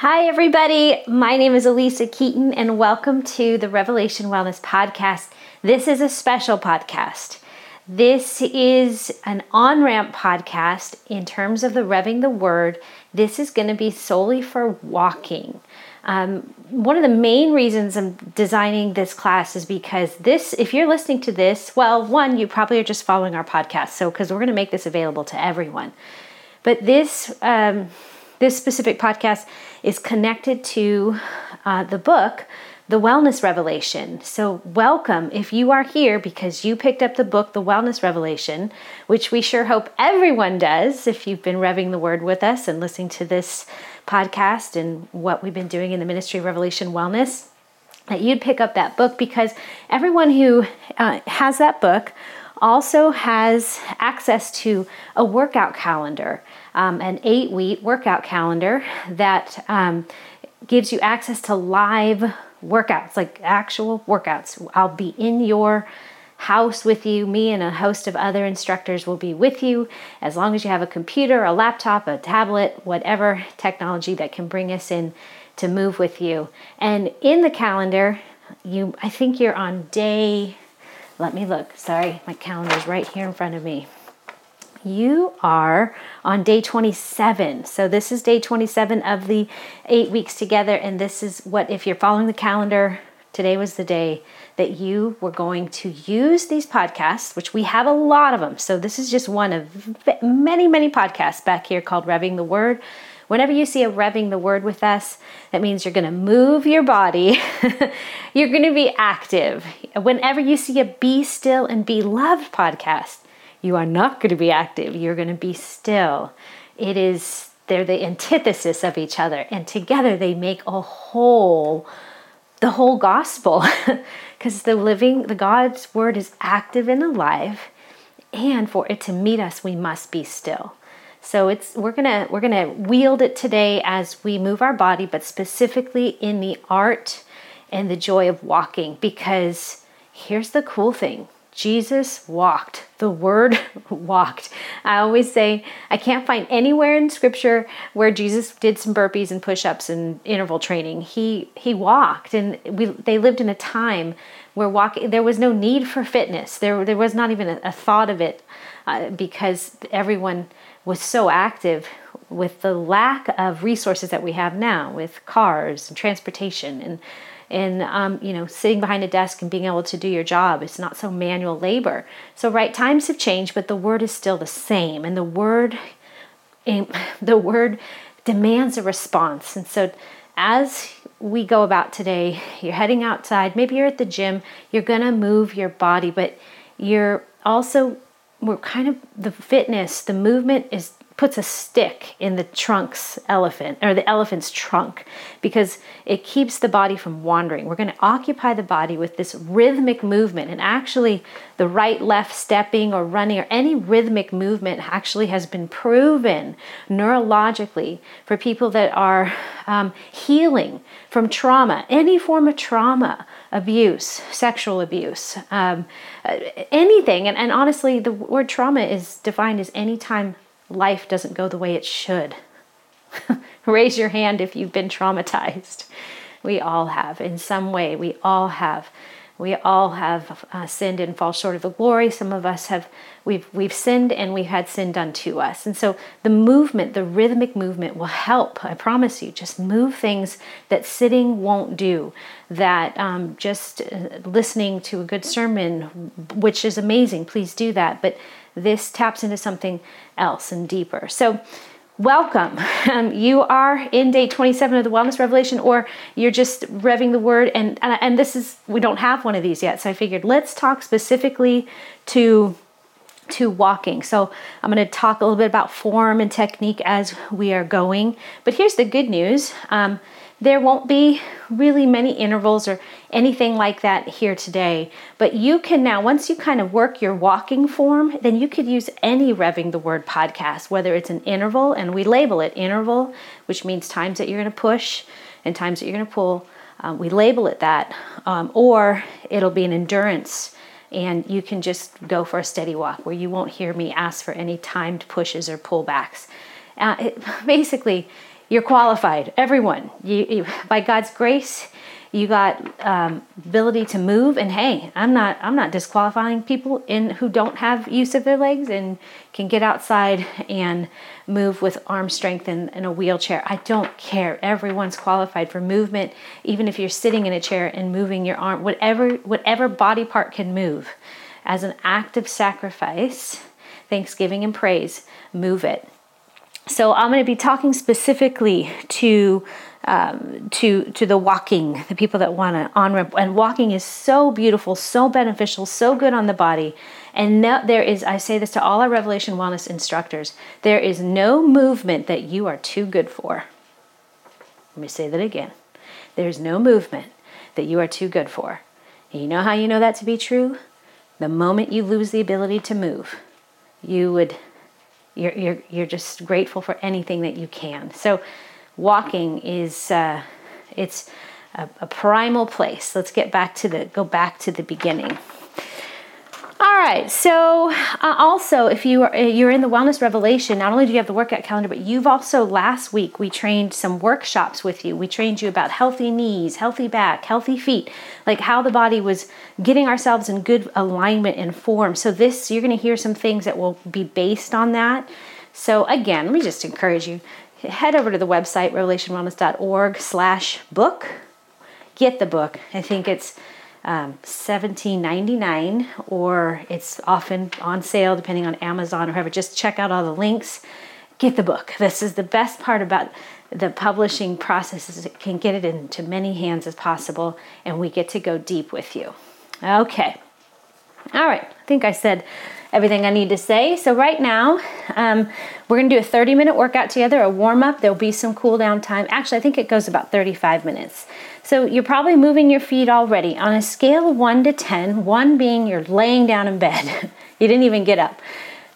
Hi, everybody. My name is Alisa Keeton, and welcome to the Revelation Wellness Podcast. This is a special podcast. This is an on ramp podcast in terms of the revving the word. This is going to be solely for walking. Um, one of the main reasons I'm designing this class is because this, if you're listening to this, well, one, you probably are just following our podcast. So, because we're going to make this available to everyone. But this, um, this specific podcast is connected to uh, the book, The Wellness Revelation. So, welcome if you are here because you picked up the book, The Wellness Revelation, which we sure hope everyone does if you've been revving the word with us and listening to this podcast and what we've been doing in the Ministry of Revelation Wellness. That you'd pick up that book because everyone who uh, has that book also has access to a workout calendar um, an eight week workout calendar that um, gives you access to live workouts, like actual workouts. I'll be in your house with you. Me and a host of other instructors will be with you as long as you have a computer, a laptop, a tablet, whatever technology that can bring us in to move with you. And in the calendar, you I think you're on day let me look. Sorry, my calendar is right here in front of me you are on day 27. So, this is day 27 of the eight weeks together. And this is what, if you're following the calendar, today was the day that you were going to use these podcasts, which we have a lot of them. So, this is just one of many, many podcasts back here called Revving the Word. Whenever you see a revving the word with us, that means you're going to move your body. you're going to be active. Whenever you see a Be Still and Be Loved podcast, you are not going to be active. You're going to be still. It is, they're the antithesis of each other. And together they make a whole, the whole gospel. Because the living, the God's word is active and alive. And for it to meet us, we must be still. So it's we're gonna we're gonna wield it today as we move our body, but specifically in the art and the joy of walking. Because here's the cool thing Jesus walked. The word walked. I always say I can't find anywhere in scripture where Jesus did some burpees and push-ups and interval training. He he walked and we they lived in a time where walking there was no need for fitness. There there was not even a, a thought of it uh, because everyone was so active with the lack of resources that we have now with cars and transportation and and um, you know sitting behind a desk and being able to do your job it's not so manual labor. So right times have changed but the word is still the same and the word the word demands a response. And so as we go about today you're heading outside maybe you're at the gym you're going to move your body but you're also we're kind of the fitness the movement is puts a stick in the trunk's elephant or the elephant's trunk because it keeps the body from wandering. We're going to occupy the body with this rhythmic movement and actually the right left stepping or running or any rhythmic movement actually has been proven neurologically for people that are um, healing from trauma, any form of trauma, abuse, sexual abuse, um, anything. And, and honestly, the word trauma is defined as any time life doesn't go the way it should. Raise your hand if you've been traumatized. We all have, in some way, we all have. We all have uh, sinned and fall short of the glory. Some of us have we've we've sinned and we've had sin done to us. And so the movement, the rhythmic movement, will help. I promise you. Just move things that sitting won't do. That um, just uh, listening to a good sermon, which is amazing. Please do that. But this taps into something else and deeper. So, welcome. Um, you are in day 27 of the Wellness Revelation, or you're just revving the word. And, and, and this is, we don't have one of these yet. So I figured let's talk specifically to to walking. So I'm going to talk a little bit about form and technique as we are going. But here's the good news. Um, there won't be really many intervals or anything like that here today, but you can now, once you kind of work your walking form, then you could use any Revving the Word podcast, whether it's an interval, and we label it interval, which means times that you're going to push and times that you're going to pull. Um, we label it that, um, or it'll be an endurance, and you can just go for a steady walk where you won't hear me ask for any timed pushes or pullbacks. Uh, it, basically, you're qualified. Everyone, you, you by God's grace, you got um, ability to move. And hey i'm not i'm not disqualifying people in who don't have use of their legs and can get outside and move with arm strength in, in a wheelchair. I don't care. Everyone's qualified for movement. Even if you're sitting in a chair and moving your arm whatever whatever body part can move as an act of sacrifice thanksgiving and praise move it so i'm going to be talking specifically to um, to to the walking, the people that want to on ramp. And walking is so beautiful, so beneficial, so good on the body. And no, there is, I say this to all our Revelation Wellness instructors, there is no movement that you are too good for. Let me say that again. There's no movement that you are too good for. And you know how you know that to be true? The moment you lose the ability to move, you would you're, you're, you're just grateful for anything that you can. So walking is uh, it's a, a primal place. Let's get back to the go back to the beginning. All right. So, uh, also, if you are you're in the Wellness Revelation, not only do you have the workout calendar, but you've also last week we trained some workshops with you. We trained you about healthy knees, healthy back, healthy feet, like how the body was getting ourselves in good alignment and form. So this you're going to hear some things that will be based on that. So again, let me just encourage you head over to the website revelationwellness.org slash book get the book i think it's um, 17.99 or it's often on sale depending on amazon or whatever just check out all the links. Get the book. This is the best part about the publishing process is it can get it into many hands as possible and we get to go deep with you. Okay. All right. I think i said everything I need to say. So, right now, um, we're going to do a 30 minute workout together, a warm up. There'll be some cool down time. Actually, I think it goes about 35 minutes. So, you're probably moving your feet already. On a scale of 1 to 10, 1 being you're laying down in bed, you didn't even get up.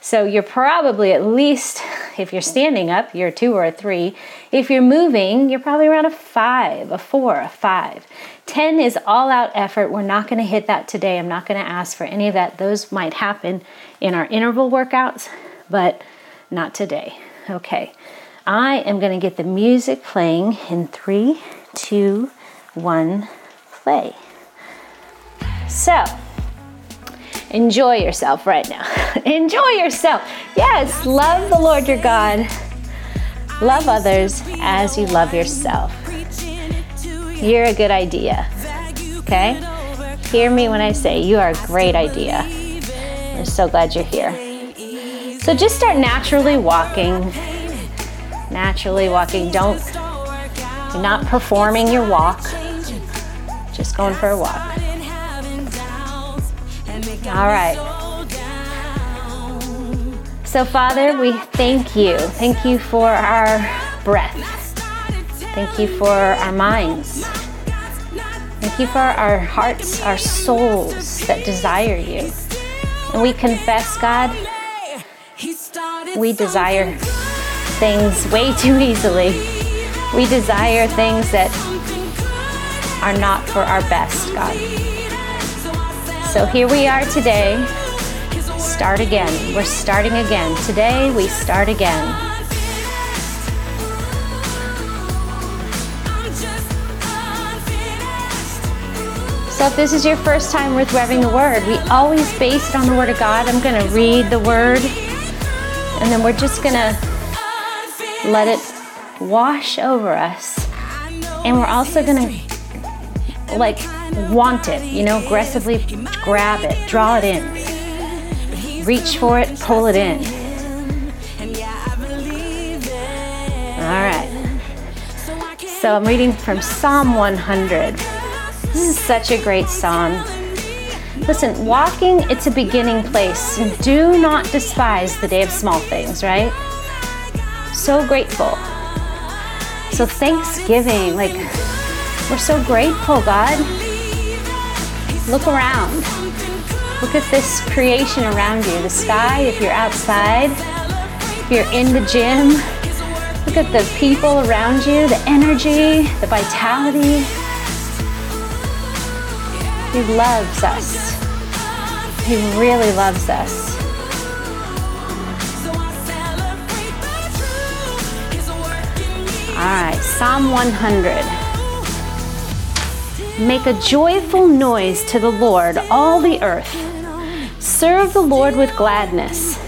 So, you're probably at least, if you're standing up, you're a 2 or a 3. If you're moving, you're probably around a 5, a 4, a 5. 10 is all out effort. We're not going to hit that today. I'm not going to ask for any of that. Those might happen in our interval workouts, but not today. Okay. I am going to get the music playing in three, two, one, play. So, enjoy yourself right now. enjoy yourself. Yes, love the Lord your God. Love others as you love yourself. You're a good idea. Okay? Hear me when I say you are a great idea. I'm so glad you're here. So just start naturally walking. Naturally walking. Don't, you're not performing your walk, just going for a walk. All right. So, Father, we thank you. Thank you for our breath. Thank you for our minds. Thank you for our hearts, our souls that desire you. And we confess, God, we desire things way too easily. We desire things that are not for our best, God. So here we are today. Start again. We're starting again. Today we start again. So if this is your first time with Revving the Word, we always base it on the Word of God. I'm going to read the Word, and then we're just going to let it wash over us. And we're also going to, like, want it, you know, aggressively grab it, draw it in, reach for it, pull it in. All right. So I'm reading from Psalm 100. This is such a great song. Listen, walking, it's a beginning place. Do not despise the day of small things, right? So grateful. So, Thanksgiving, like, we're so grateful, God. Look around. Look at this creation around you the sky, if you're outside, if you're in the gym. Look at the people around you, the energy, the vitality. He loves us. He really loves us. All right, Psalm 100. Make a joyful noise to the Lord, all the earth. Serve the Lord with gladness.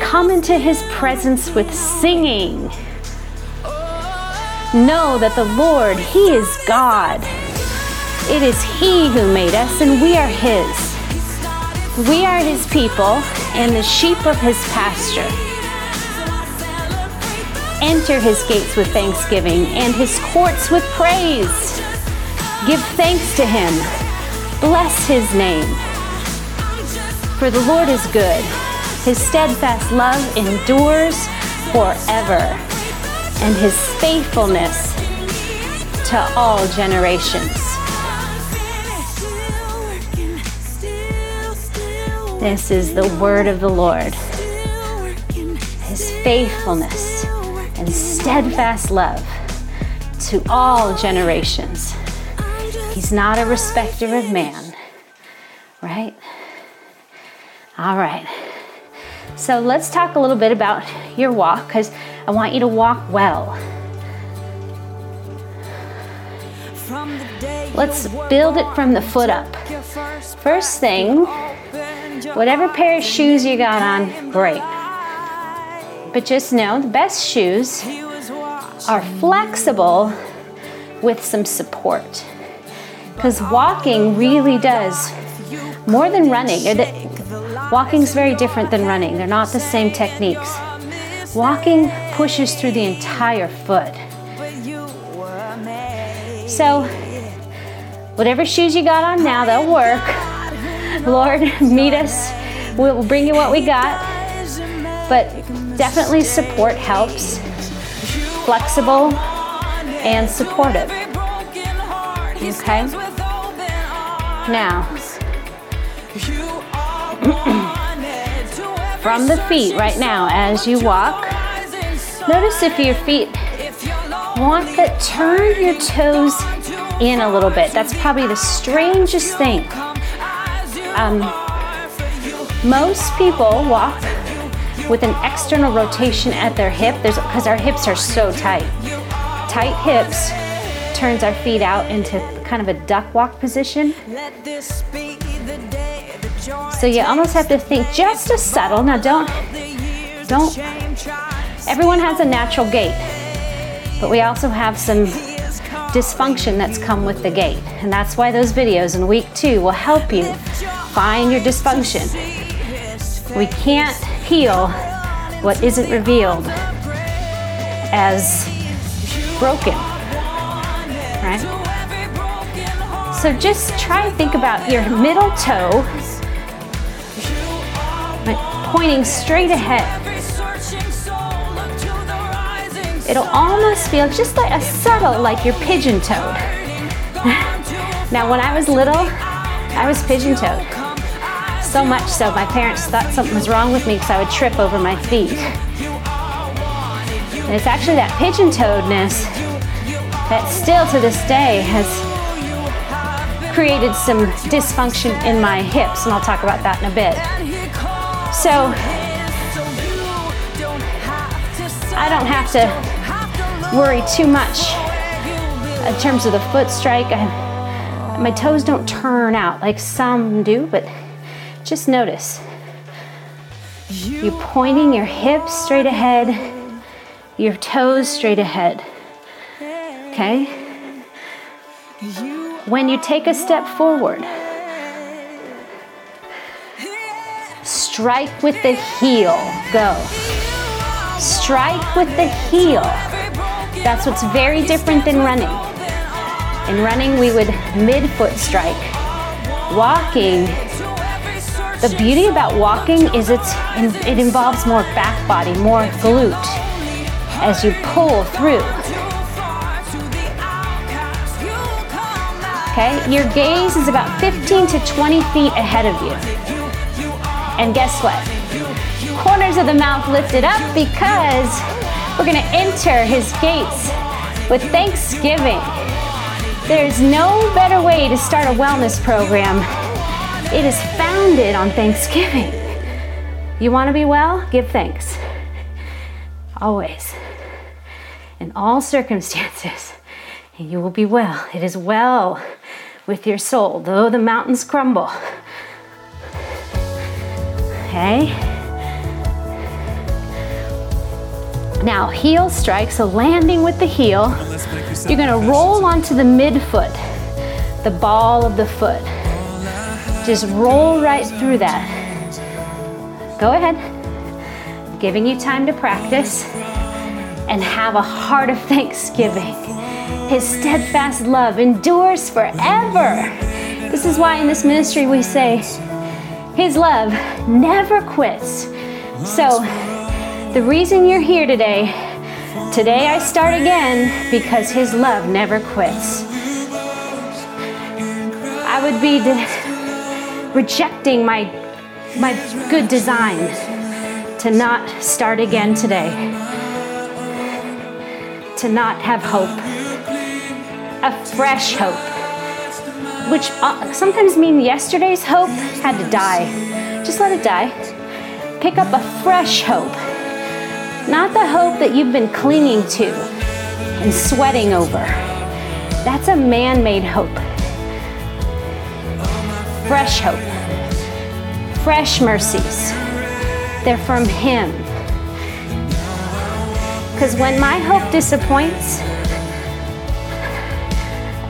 Come into his presence with singing. Know that the Lord, he is God. It is he who made us, and we are his. We are his people and the sheep of his pasture. Enter his gates with thanksgiving and his courts with praise. Give thanks to him. Bless his name. For the Lord is good. His steadfast love endures forever, and his faithfulness to all generations. This is the word of the Lord. His faithfulness and steadfast love to all generations. He's not a respecter of man, right? All right. So let's talk a little bit about your walk because I want you to walk well. Let's build it from the foot up. First thing, whatever pair of shoes you got on, great. But just know the best shoes are flexible with some support. Because walking really does more than running. Walking is very different than running, they're not the same techniques. Walking pushes through the entire foot. So, whatever shoes you got on now, they'll work. Lord, meet us. We'll bring you what we got. But definitely support helps. Flexible and supportive. Okay? Now, from the feet right now as you walk, notice if your feet want to turn your toes in a little bit. That's probably the strangest thing. Um, most people walk with an external rotation at their hip because our hips are so tight. Tight hips turns our feet out into kind of a duck walk position. So you almost have to think just a subtle. Now don't don't everyone has a natural gait. But we also have some dysfunction that's come with the gait. And that's why those videos in week 2 will help you find your dysfunction. We can't heal what isn't revealed as broken. So just try and think about your middle toe pointing straight ahead. It'll almost feel just like a subtle, like you're pigeon toed. now, when I was little, I was pigeon toed. So much so, my parents thought something was wrong with me because I would trip over my feet. And it's actually that pigeon toedness that still to this day has created some dysfunction in my hips, and I'll talk about that in a bit. So I don't have to worry too much in terms of the foot strike. I, my toes don't turn out like some do, but just notice. You're pointing your hips straight ahead, your toes straight ahead. Okay? When you take a step forward, strike with the heel. Go. Strike with the heel. That's what's very different than running. In running, we would midfoot strike. Walking, the beauty about walking is it's, it involves more back body, more glute as you pull through. Okay, your gaze is about 15 to 20 feet ahead of you. And guess what? Corners of the mouth lifted up because we're going to enter his gates with thanksgiving. There's no better way to start a wellness program. It is founded on thanksgiving. You want to be well? Give thanks. Always. in all circumstances, and you will be well. It is well with your soul, though the mountains crumble. Okay? Now, heel strike, so landing with the heel. You're gonna roll onto the midfoot, the ball of the foot. Just roll right through that. Go ahead. Giving you time to practice and have a heart of thanksgiving. His steadfast love endures forever. This is why in this ministry we say, His love never quits. So, the reason you're here today, today I start again because His love never quits. I would be de- rejecting my, my good design to not start again today, to not have hope, a fresh hope, which uh, sometimes mean yesterday's hope had to die. Just let it die. Pick up a fresh hope, not the hope that you've been clinging to and sweating over. That's a man made hope. Fresh hope, fresh mercies. They're from Him. Because when my hope disappoints,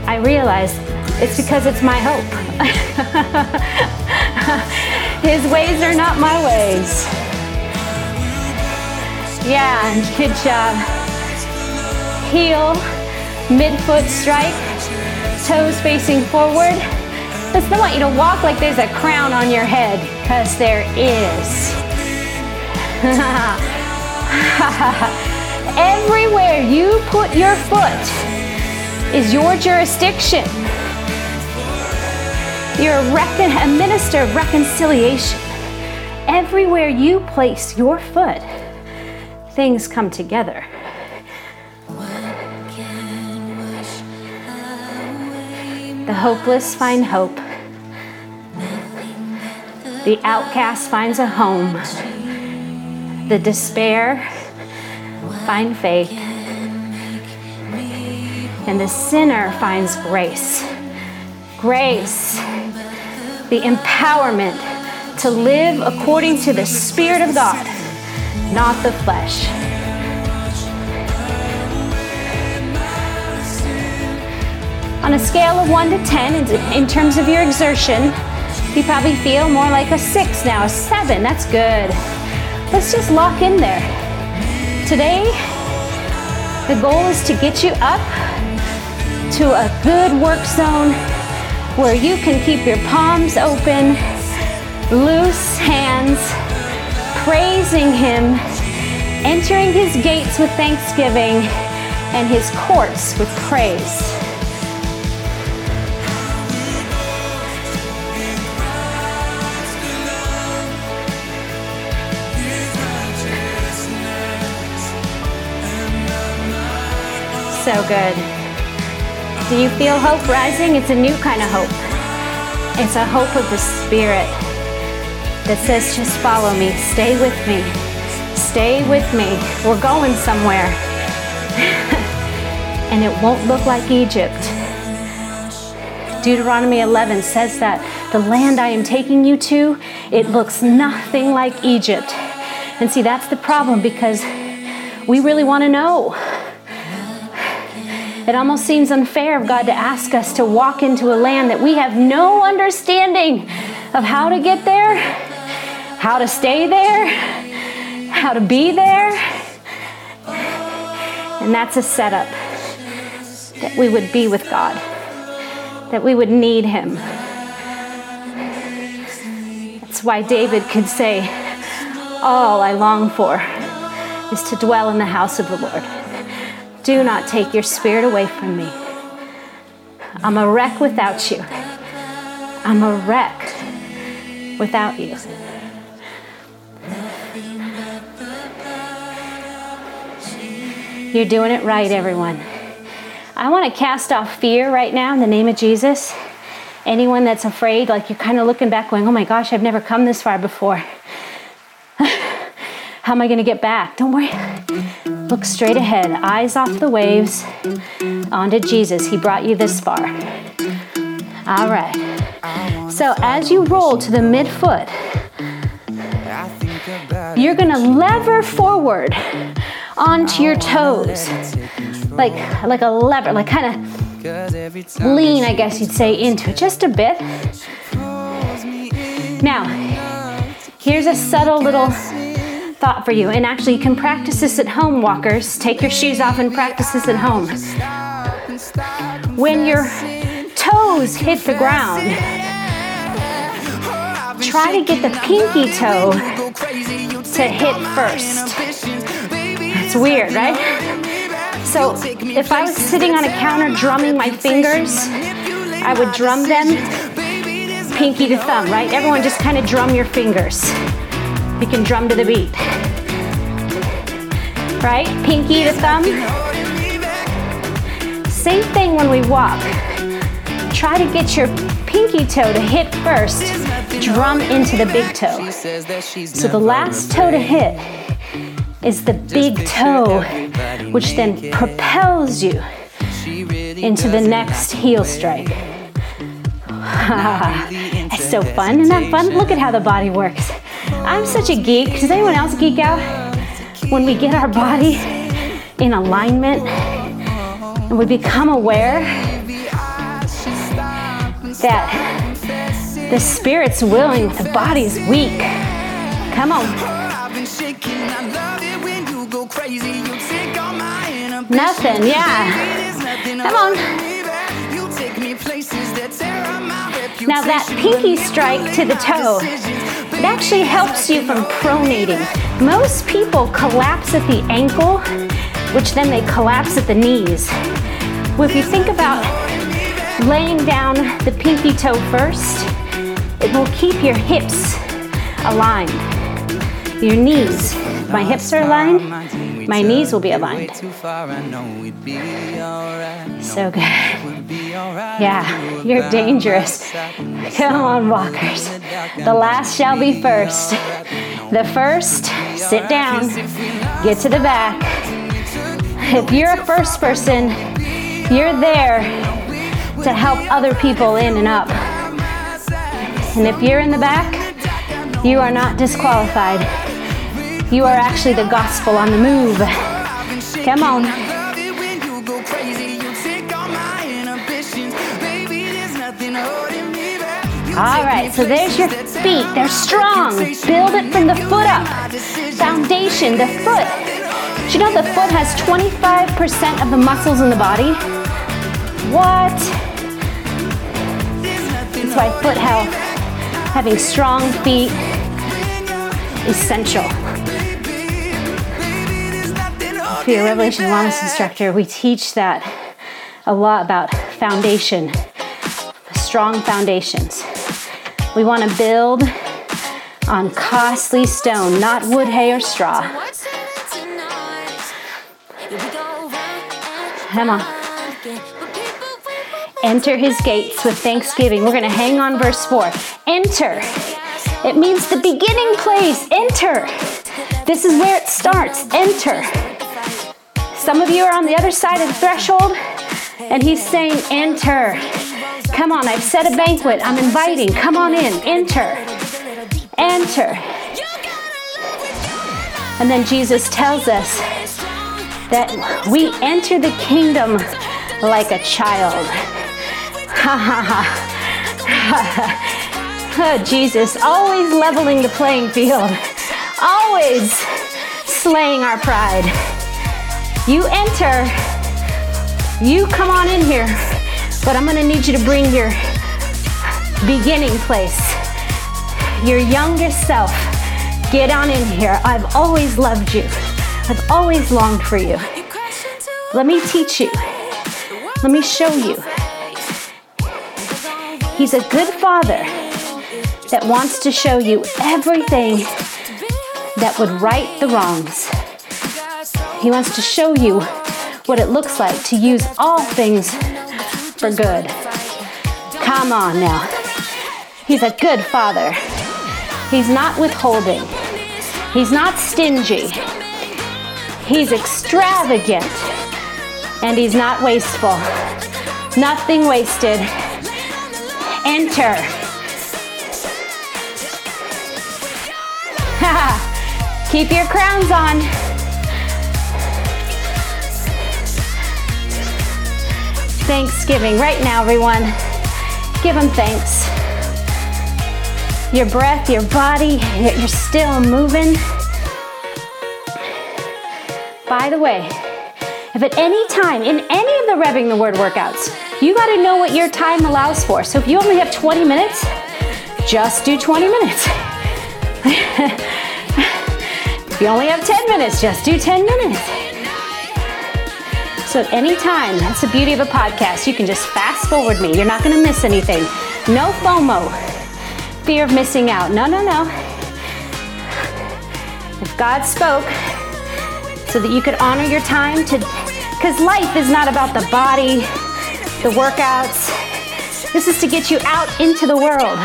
I realize it's because it's my hope. His ways are not my ways. Yeah, good job. Heel, midfoot strike, toes facing forward. I want you to walk like there's a crown on your head, because there is. Everywhere you put your foot is your jurisdiction. You're a, recon- a minister of reconciliation. Everywhere you place your foot, things come together. The hopeless find hope. The outcast finds a home. The despair find faith. And the sinner finds grace. Grace, the empowerment to live according to the Spirit of God, not the flesh. On a scale of 1 to 10, in terms of your exertion, you probably feel more like a 6 now, a 7. That's good. Let's just lock in there. Today, the goal is to get you up to a good work zone where you can keep your palms open, loose hands, praising Him, entering His gates with thanksgiving, and His courts with praise. So good. Do you feel hope rising? It's a new kind of hope. It's a hope of the Spirit that says, just follow me, stay with me, stay with me. We're going somewhere. and it won't look like Egypt. Deuteronomy 11 says that the land I am taking you to, it looks nothing like Egypt. And see, that's the problem because we really want to know. It almost seems unfair of God to ask us to walk into a land that we have no understanding of how to get there, how to stay there, how to be there. And that's a setup that we would be with God, that we would need Him. That's why David could say, All I long for is to dwell in the house of the Lord. Do not take your spirit away from me. I'm a wreck without you. I'm a wreck without you. You're doing it right, everyone. I want to cast off fear right now in the name of Jesus. Anyone that's afraid, like you're kind of looking back, going, oh my gosh, I've never come this far before. How am I going to get back? Don't worry. Look straight ahead, eyes off the waves, onto Jesus. He brought you this far. All right. So as you roll to the midfoot, you're going to lever forward onto your toes. Like like a lever, like kind of lean, I guess you'd say, into it just a bit. Now, here's a subtle little thought for you. And actually, you can practice this at home, walkers. Take your shoes off and practice this at home. When your toes hit the ground, try to get the pinky toe to hit first. It's weird, right? So if I was sitting on a counter drumming my fingers, I would drum them pinky to thumb, right? Everyone just kind of drum your fingers. You can drum to the beat. Right? Pinky to thumb. Same thing when we walk. Try to get your pinky toe to hit first, drum into the big toe. So the last toe to hit is the big toe, which then propels you into the next heel strike. it's so fun. Isn't that fun? Look at how the body works. I'm such a geek. Does anyone else geek out? When we get our body in alignment and we become aware that the spirit's willing, the body's weak. Come on. Nothing, yeah. Come on. Now, that pinky strike to the toe, it actually helps you from pronating. Most people collapse at the ankle, which then they collapse at the knees. Well, if you think about laying down the pinky toe first, it will keep your hips aligned. Your knees, my hips are aligned, my knees will be aligned. So good. Yeah, you're dangerous. Come on, walkers. The last shall be first. The first, sit down, get to the back. If you're a first person, you're there to help other people in and up. And if you're in the back, you are not disqualified. You are actually the gospel on the move. Come on. All right, so there's your feet. They're strong. Build it from the foot up. Foundation, the foot. Do you know the foot has 25% of the muscles in the body? What? That's why foot health, having strong feet, essential. Be a Revelation Wellness instructor, we teach that a lot about foundation, strong foundations. We want to build on costly stone, not wood, hay, or straw. Come on. Enter his gates with thanksgiving. We're going to hang on verse 4. Enter. It means the beginning place. Enter. This is where it starts. Enter. Some of you are on the other side of the threshold, and he's saying, Enter. Come on, I've set a banquet. I'm inviting. Come on in. Enter. Enter. And then Jesus tells us that we enter the kingdom like a child. Ha ha ha. Jesus, always leveling the playing field, always slaying our pride. You enter, you come on in here. But I'm gonna need you to bring your beginning place, your youngest self. Get on in here. I've always loved you. I've always longed for you. Let me teach you. Let me show you. He's a good father that wants to show you everything that would right the wrongs. He wants to show you what it looks like to use all things for good. Come on now. He's a good father. He's not withholding. He's not stingy. He's extravagant and he's not wasteful. Nothing wasted. Enter. Keep your crowns on. Thanksgiving right now, everyone. Give him thanks. Your breath, your body, you're still moving. By the way, if at any time in any of the Revving the Word workouts, you got to know what your time allows for. So if you only have 20 minutes, just do 20 minutes. if you only have 10 minutes, just do 10 minutes. So at any time, that's the beauty of a podcast. You can just fast forward me. You're not going to miss anything. No FOMO, fear of missing out. No, no, no. If God spoke so that you could honor your time to, because life is not about the body, the workouts. This is to get you out into the world,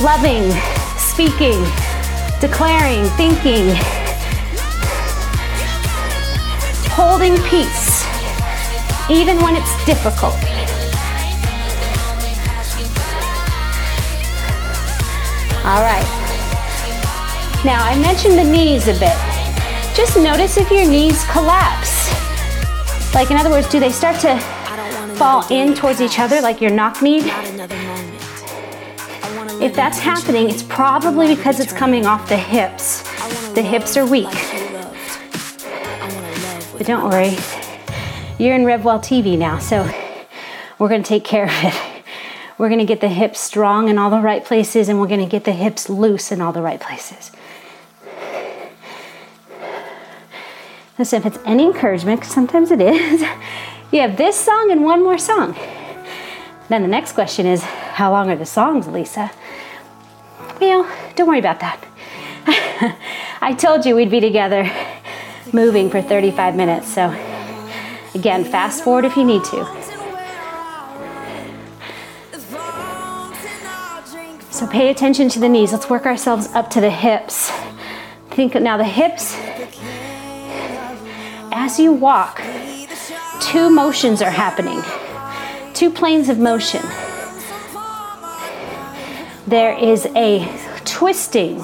loving, speaking, declaring, thinking, holding peace, even when it's difficult. All right. Now, I mentioned the knees a bit. Just notice if your knees collapse. Like, in other words, do they start to fall in towards each other like your knock knee? If that's happening, it's probably because it's coming off the hips. The hips are weak. But don't worry, you're in RevWell TV now, so we're going to take care of it. We're going to get the hips strong in all the right places, and we're going to get the hips loose in all the right places. Listen, if it's any encouragement, sometimes it is, you have this song and one more song. Then the next question is, how long are the songs, Lisa? You know, don't worry about that. I told you we'd be together moving for 35 minutes, so again, fast forward if you need to. So pay attention to the knees. Let's work ourselves up to the hips. Think now the hips, as you walk, two motions are happening, two planes of motion. There is a twisting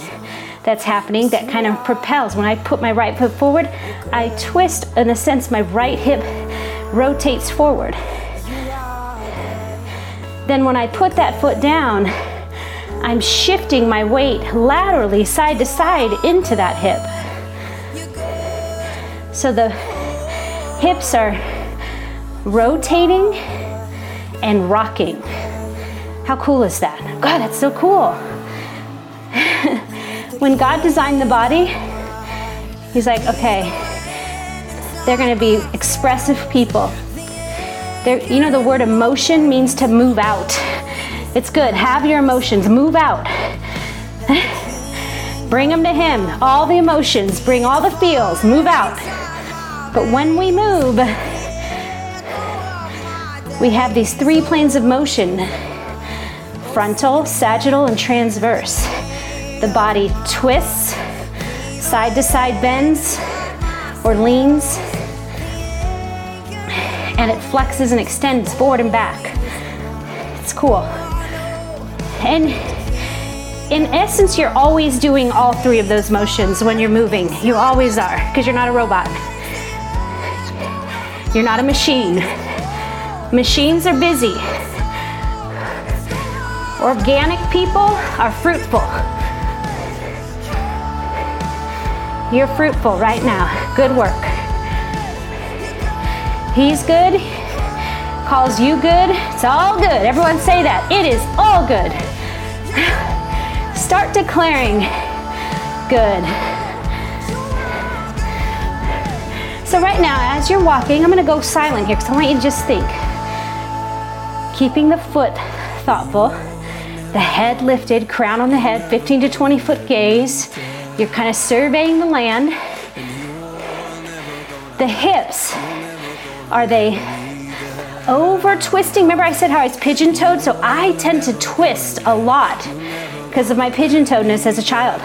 that's happening that kind of propels. When I put my right foot forward, I twist, in a sense, my right hip rotates forward. Then when I put that foot down, I'm shifting my weight laterally, side to side, into that hip. So the hips are rotating and rocking. How cool is that? God, that's so cool. when God designed the body, He's like, okay, they're to be expressive people. They're, you know, the word emotion means to move out. It's good. Have your emotions, move out. bring them to Him. All the emotions, bring all the feels, move out. But when we move, we have these three planes of motion frontal, sagittal, and transverse. The body twists, side to side bends or leans, and it flexes and extends forward and back. It's cool. And in essence, you're always doing all three of those motions when you're moving. You always are, because you're not a robot. You're not a machine. Machines are busy. Organic people are fruitful. You're fruitful right now. Good work. He's good. Calls you good. It's all good. Everyone say that. It is all good. Start declaring good. So, right now, as you're walking, I'm going to go silent here because I want you to just think. Keeping the foot thoughtful the head lifted, crown on the head, 15 to 20 foot gaze. You're kind of surveying the land. The hips, are they over twisting? Remember, I said how I was pigeon toed? So I tend to twist a lot because of my pigeon toedness as a child.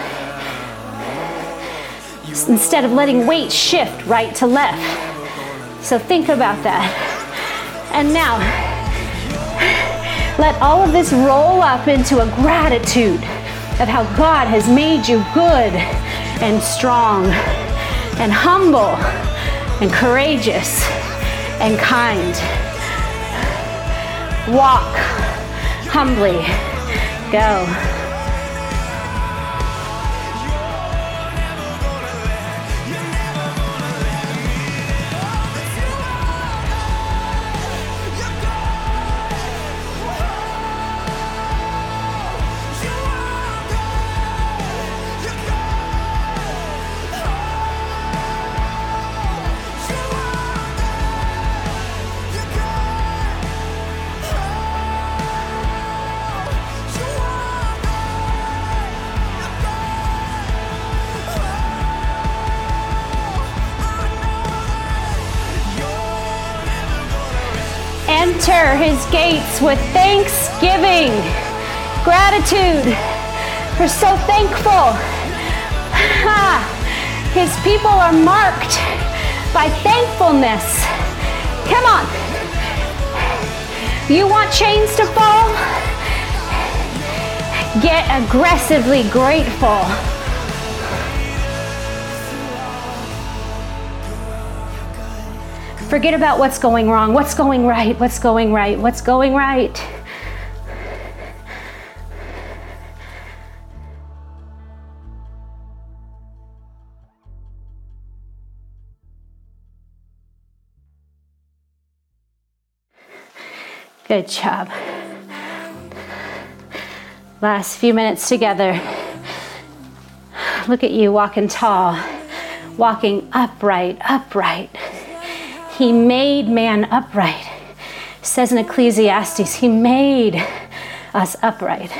instead of letting weight shift right to left. So think about that. And now, let all of this roll up into a gratitude of how God has made you good and strong and humble and courageous and kind. Walk humbly. Go. Enter his gates with thanksgiving, gratitude. We're so thankful. His people are marked by thankfulness. Come on. You want chains to fall? Get aggressively grateful. Forget about what's going wrong, what's going right, what's going right, what's going right. Good job. Last few minutes together. Look at you walking tall, walking upright, upright. He made man upright. It says in Ecclesiastes, He made us upright.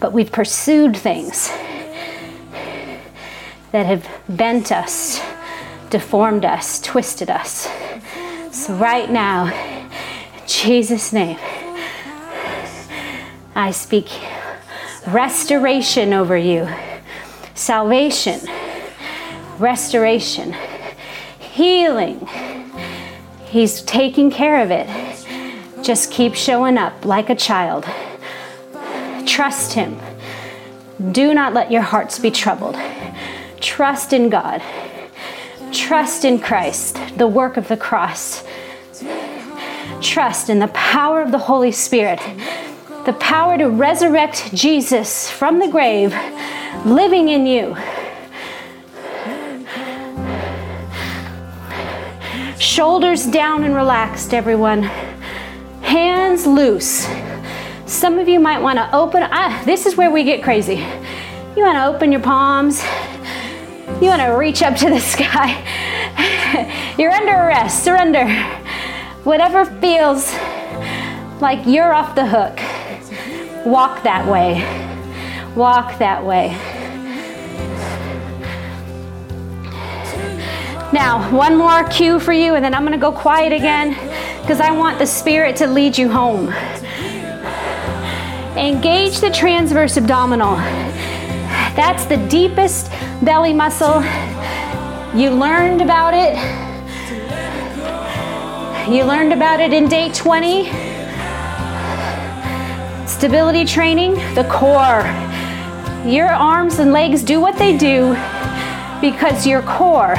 But we've pursued things that have bent us, deformed us, twisted us. So, right now, in Jesus' name, I speak restoration over you, salvation, restoration healing. He's taking care of it. Just keep showing up like a child. Trust Him. Do not let your hearts be troubled. Trust in God. Trust in Christ, the work of the cross. Trust in the power of the Holy Spirit, the power to resurrect Jesus from the grave, living in you. Shoulders down and relaxed, everyone. Hands loose. Some of you might want to open. Ah, this is where we get crazy. You want to open your palms. You want to reach up to the sky. you're under arrest. Surrender. Whatever feels like you're off the hook, walk that way. Walk that way. Now, one more cue for you, and then I'm going to go quiet again because I want the Spirit to lead you home. Engage the transverse abdominal. That's the deepest belly muscle. You learned about it. You learned about it in day 20. Stability training, the core. Your arms and legs do what they do because your core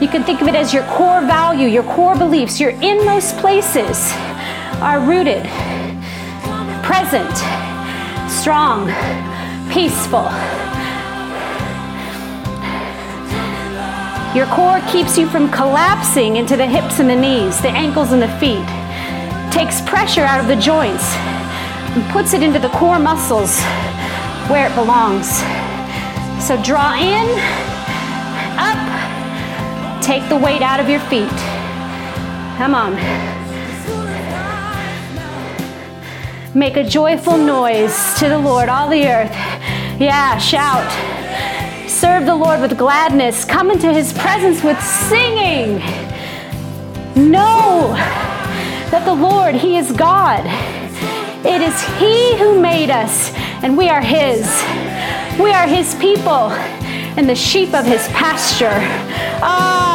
you can think of it as your core value, your core beliefs, your inmost places are rooted, present, strong, peaceful. Your core keeps you from collapsing into the hips and the knees, the ankles and the feet. Takes pressure out of the joints and puts it into the core muscles where it belongs. So draw in, take the weight out of your feet. Come on. Make a joyful noise to the Lord, all the earth. Yeah, shout. Serve the Lord with gladness. Come into his presence with singing. Know that the Lord, he is God. It is he who made us, and we are his. We are his people and the sheep of his pasture. Ah,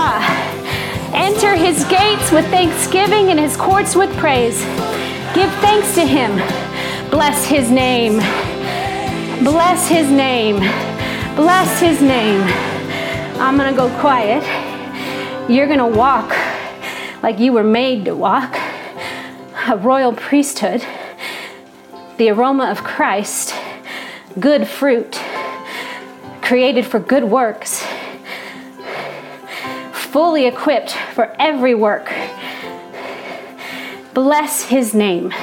enter his gates with thanksgiving and his courts with praise. Give thanks to him. Bless his name. Bless his name. Bless his name. I'm going to go quiet. You're going to walk like you were made to walk a royal priesthood, the aroma of Christ, good fruit, created for good works, fully equipped for every work. Bless his name.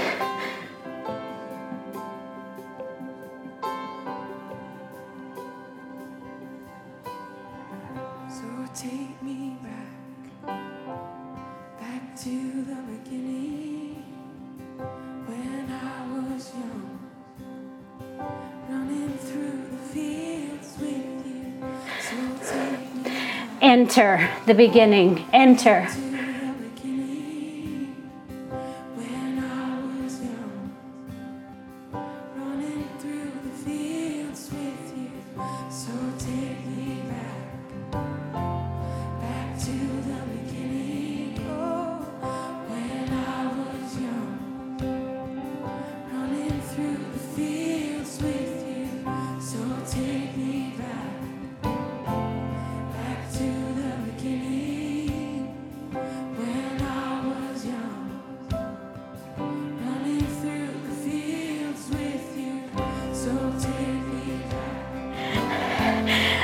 Enter the beginning. Enter.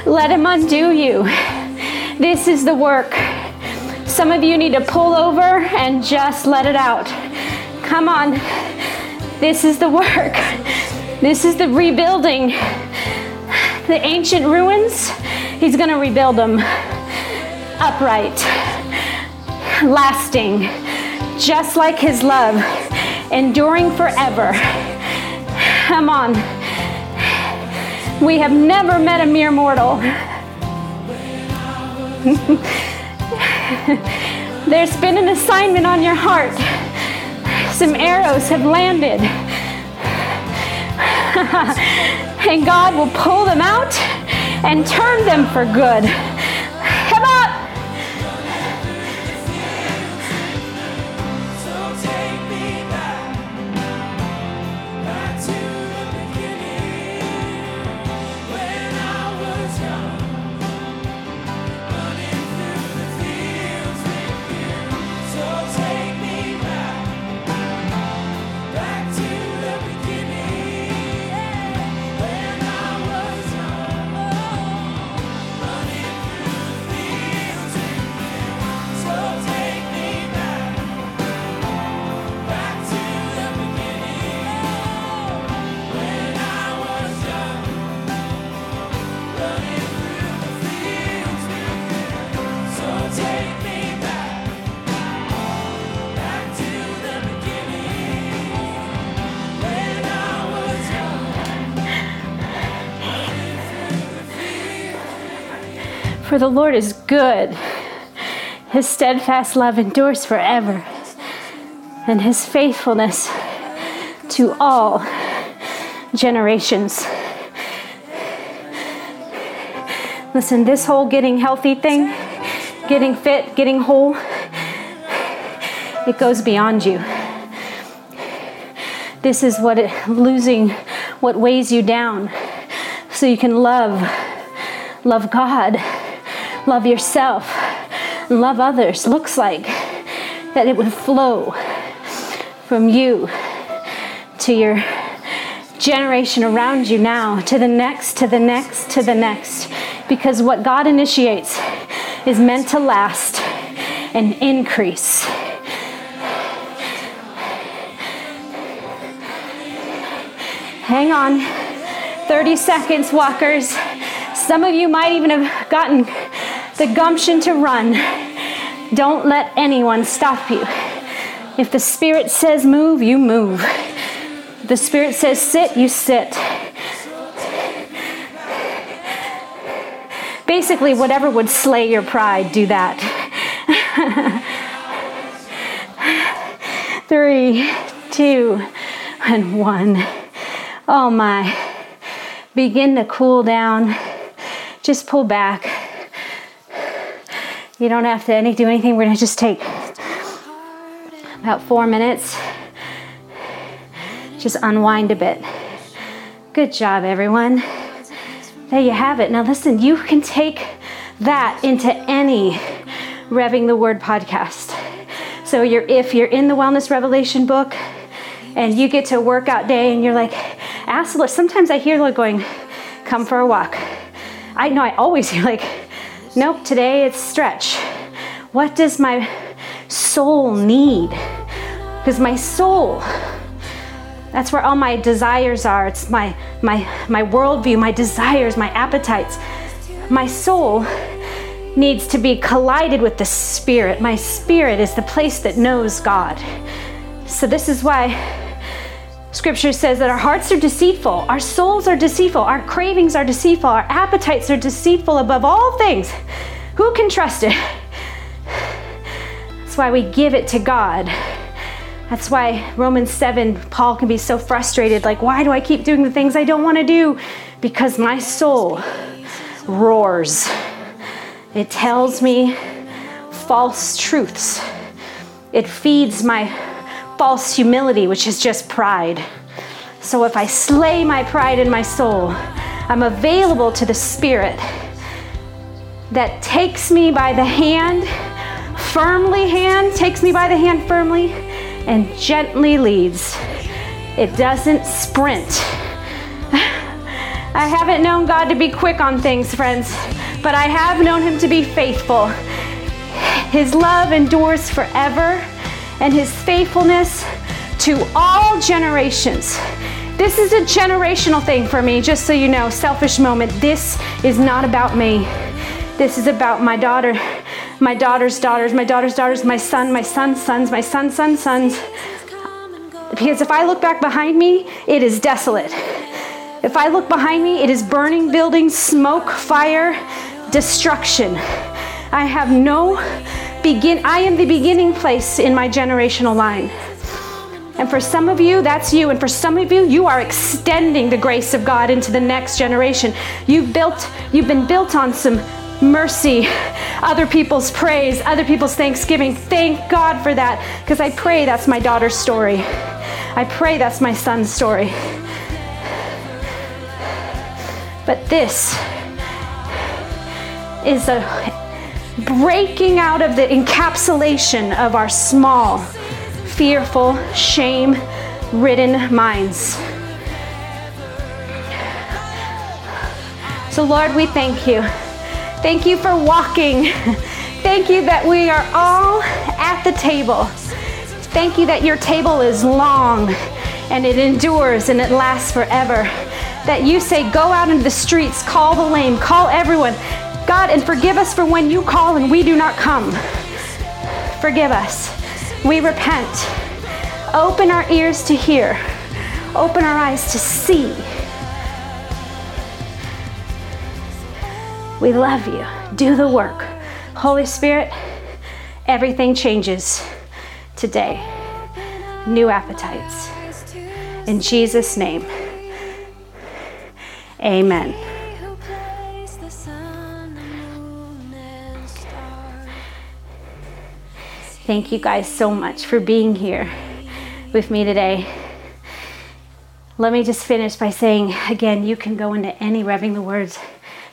Let Him undo you. This is the work. Some of you need to pull over and just let it out. Come on. This is the work. This is the rebuilding. The ancient ruins, He's going to rebuild them upright, lasting, just like His love, enduring forever. Come on. We have never met a mere mortal. There's been an assignment on your heart. Some arrows have landed. and God will pull them out and turn them for good. For the Lord is good. His steadfast love endures forever, and his faithfulness to all generations. Listen, this whole getting healthy thing, getting fit, getting whole, it goes beyond you. This is what it, losing what weighs you down so you can love love God love yourself, and love others looks like that it would flow from you to your generation around you now, to the next, to the next, to the next. Because what God initiates is meant to last and increase. Hang on. 30 seconds, walkers. Some of you might even have gotten the gumption to run. Don't let anyone stop you. If the Spirit says move, you move. If the Spirit says sit, you sit. Basically, whatever would slay your pride, do that. Three, two, and one. Oh my. begin to cool down. Just pull back. You don't have to do anything. We're going to just take about four minutes. Just unwind a bit. Good job, everyone. There you have it. Now, listen, you can take that into any Revving the Word podcast. So, you're, if you're in the Wellness Revelation book and you get to workout day and you're like, ask. Sometimes I hear like going, come for a walk. I know I always hear like, nope, today it's stretch. What does my soul need? Because my soul, that's where all my desires are. It's my my my worldview, my desires, my appetites. My soul needs to be collided with the spirit. My spirit is the place that knows God. So this is why Scripture says that our hearts are deceitful, our souls are deceitful, our cravings are deceitful, our appetites are deceitful above all things. Who can trust it? That's why we give it to God. That's why Romans 7, Paul can be so frustrated like, why do I keep doing the things I don't want to do? Because my soul roars. It tells me false truths. It feeds my false humility, which is just pride. So if I slay my pride in my soul, I'm available to the Spirit that takes me by the hand, firmly hand, takes me by the hand firmly, and gently leads. It doesn't sprint. I haven't known God to be quick on things, friends, but I have known Him to be faithful. His love endures forever and his faithfulness to all generations. This is a generational thing for me, just so you know, selfish moment. This is not about me. This is about my daughter, my daughter's daughters, my daughter's daughters, my son, my son's sons, my son's son's sons. Because if I look back behind me, it is desolate. If I look behind me, it is burning buildings, smoke, fire, destruction. I have no begin I am the beginning place in my generational line. And for some of you, that's you. And for some of you, you are extending the grace of God into the next generation. You've built, you've been built on some mercy, other people's praise, other people's thanksgiving. Thank God for that. Because I pray that's my daughter's story. I pray that's my son's story. But this is a breaking out of the encapsulation of our small, fearful, shame ridden minds. So, Lord, we thank you. Thank you for walking. Thank you that we are all at the table. Thank you that your table is long and it endures and it lasts forever. That you say, go out into the streets, call the lame, call everyone. God, and forgive us for when you call and we do not come. Forgive us. We repent. Open our ears to hear, open our eyes to see. We love you. Do the work. Holy Spirit, everything changes today. New appetites. In Jesus' name, amen. Thank you guys so much for being here with me today. Let me just finish by saying again, you can go into any revving the words,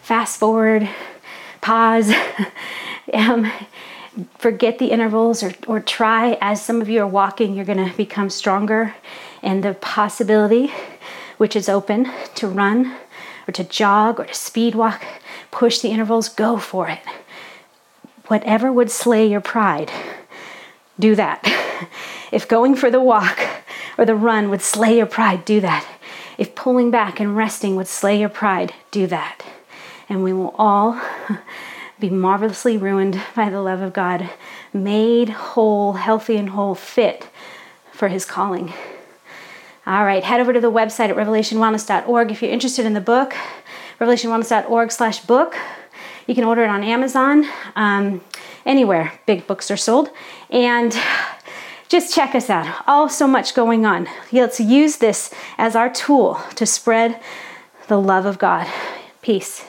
fast forward, pause, um, forget the intervals, or, or try as some of you are walking, you're going to become stronger. And the possibility, which is open, to run or to jog or to speed walk, push the intervals, go for it. Whatever would slay your pride do that. If going for the walk or the run would slay your pride, do that. If pulling back and resting would slay your pride, do that. And we will all be marvelously ruined by the love of God, made whole, healthy and whole, fit for his calling. All right, head over to the website at revelationwellness.org if you're interested in the book, revelationwellness.org slash book. You can order it on Amazon. Um, anywhere big books are sold. And just check us out. All so much going on. Let's use this as our tool to spread the love of God. Peace.